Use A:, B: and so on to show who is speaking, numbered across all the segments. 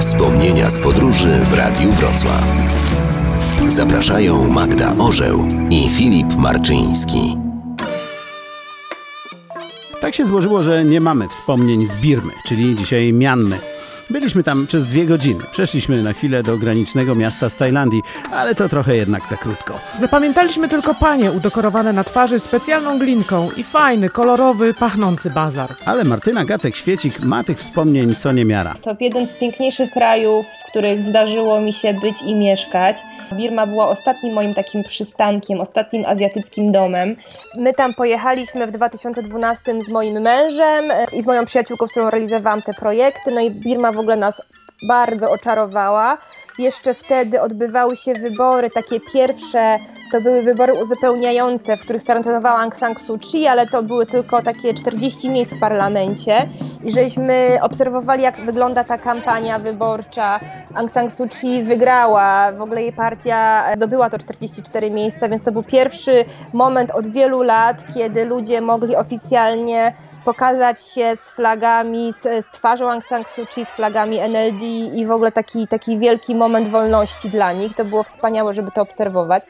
A: Wspomnienia z podróży w Radiu Wrocław. Zapraszają Magda Orzeł i Filip Marczyński.
B: Tak się złożyło, że nie mamy wspomnień z Birmy, czyli dzisiaj Mianmy. Byliśmy tam przez dwie godziny. Przeszliśmy na chwilę do granicznego miasta z Tajlandii, ale to trochę jednak za krótko.
C: Zapamiętaliśmy tylko panie udekorowane na twarzy specjalną glinką i fajny, kolorowy, pachnący bazar.
B: Ale Martyna Gacek-Świecik ma tych wspomnień co niemiara.
D: To jeden z piękniejszych krajów, w których zdarzyło mi się być i mieszkać. Birma była ostatnim moim takim przystankiem, ostatnim azjatyckim domem. My tam pojechaliśmy w 2012 z moim mężem e, i z moją przyjaciółką, z którą realizowałam te projekty. No i Birma w ogóle nas bardzo oczarowała. Jeszcze wtedy odbywały się wybory, takie pierwsze, to były wybory uzupełniające, w których startowała Aung San Suu Kyi, ale to były tylko takie 40 miejsc w parlamencie. I żeśmy obserwowali, jak wygląda ta kampania wyborcza. Aung San Suu Kyi wygrała, w ogóle jej partia zdobyła to 44 miejsca, więc to był pierwszy moment od wielu lat, kiedy ludzie mogli oficjalnie pokazać się z flagami, z, z twarzą Aung San Suu Kyi, z flagami NLD i w ogóle taki, taki wielki moment wolności dla nich. To było wspaniałe, żeby to obserwować.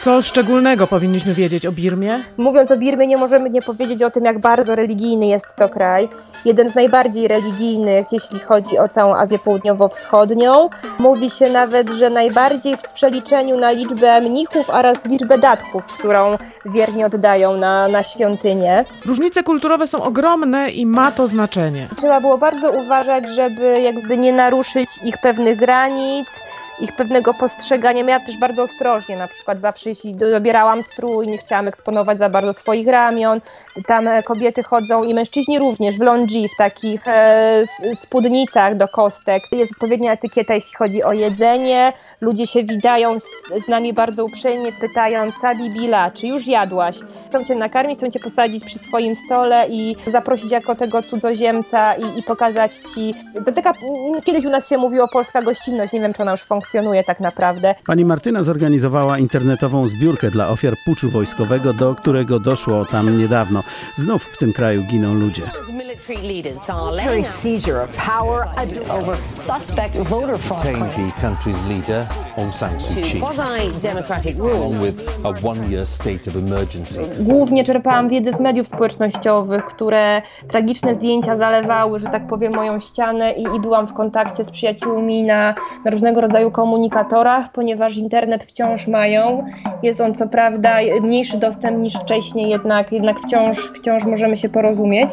C: Co szczególnego powinniśmy wiedzieć o Birmie?
D: Mówiąc o Birmie, nie możemy nie powiedzieć o tym, jak bardzo religijny jest to kraj. Jeden z najbardziej religijnych, jeśli chodzi o całą Azję Południowo-Wschodnią. Mówi się nawet, że najbardziej w przeliczeniu na liczbę mnichów oraz liczbę datków, którą wiernie oddają na, na świątynię.
C: Różnice kulturowe są ogromne i ma to znaczenie.
D: Trzeba było bardzo uważać, żeby jakby nie naruszyć ich pewnych granic, ich pewnego postrzegania. Ja też bardzo ostrożnie, na przykład zawsze jeśli dobierałam strój, nie chciałam eksponować za bardzo swoich ramion. Tam e, kobiety chodzą i mężczyźni również w longi, w takich e, spódnicach do kostek. Jest odpowiednia etykieta, jeśli chodzi o jedzenie. Ludzie się witają z, z nami bardzo uprzejmie, pytają Sabi Bila, czy już jadłaś? Chcą cię nakarmić, chcą cię posadzić przy swoim stole i zaprosić jako tego cudzoziemca i, i pokazać ci. To taka, kiedyś u nas się mówiło polska gościnność, nie wiem czy ona już funkcjonuje funkcjonuje tak naprawdę.
B: Pani Martyna zorganizowała internetową zbiórkę dla ofiar puczu wojskowego, do którego doszło tam niedawno. Znów w tym kraju giną ludzie.
E: Military seizure of power over suspect voter fraud claims.
F: the country's leader, Aung San Suu Kyi,
E: Quasi-democratic rule.
F: with a one-year state of emergency.
D: Głównie czerpałam wiedzę z mediów społecznościowych, które tragiczne zdjęcia zalewały, że tak powiem, moją ścianę i, i byłam w kontakcie z przyjaciółmi na, na różnego rodzaju komunikatorach, ponieważ internet wciąż mają. Jest on co prawda mniejszy dostęp niż wcześniej, jednak, jednak wciąż, wciąż możemy się porozumieć.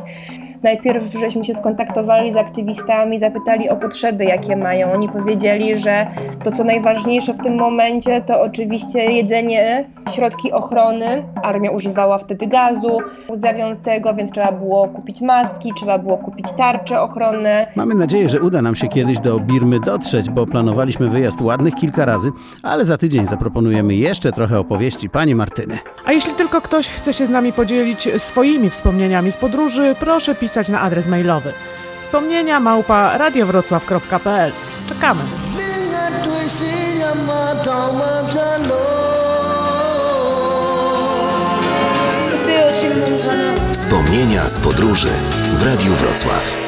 D: Najpierw żeśmy się skontaktowali z aktywistami, zapytali o potrzeby, jakie mają. Oni powiedzieli, że to co najważniejsze w tym momencie to oczywiście jedzenie, środki ochrony. Armia używała wtedy gazu zawiąztego, więc trzeba było kupić maski, trzeba było kupić tarcze ochronne.
B: Mamy nadzieję, że uda nam się kiedyś do Birmy dotrzeć, bo planowaliśmy wyjazd ładnych kilka razy, ale za tydzień zaproponujemy jeszcze trochę opowieści pani Martyny.
C: A jeśli tylko ktoś chce się z nami podzielić swoimi wspomnieniami z podróży, proszę pisać na adres mailowy wspomnienia małpa radiowrocław.pl. Czekamy.
A: Wspomnienia z podróży w Radiu Wrocław.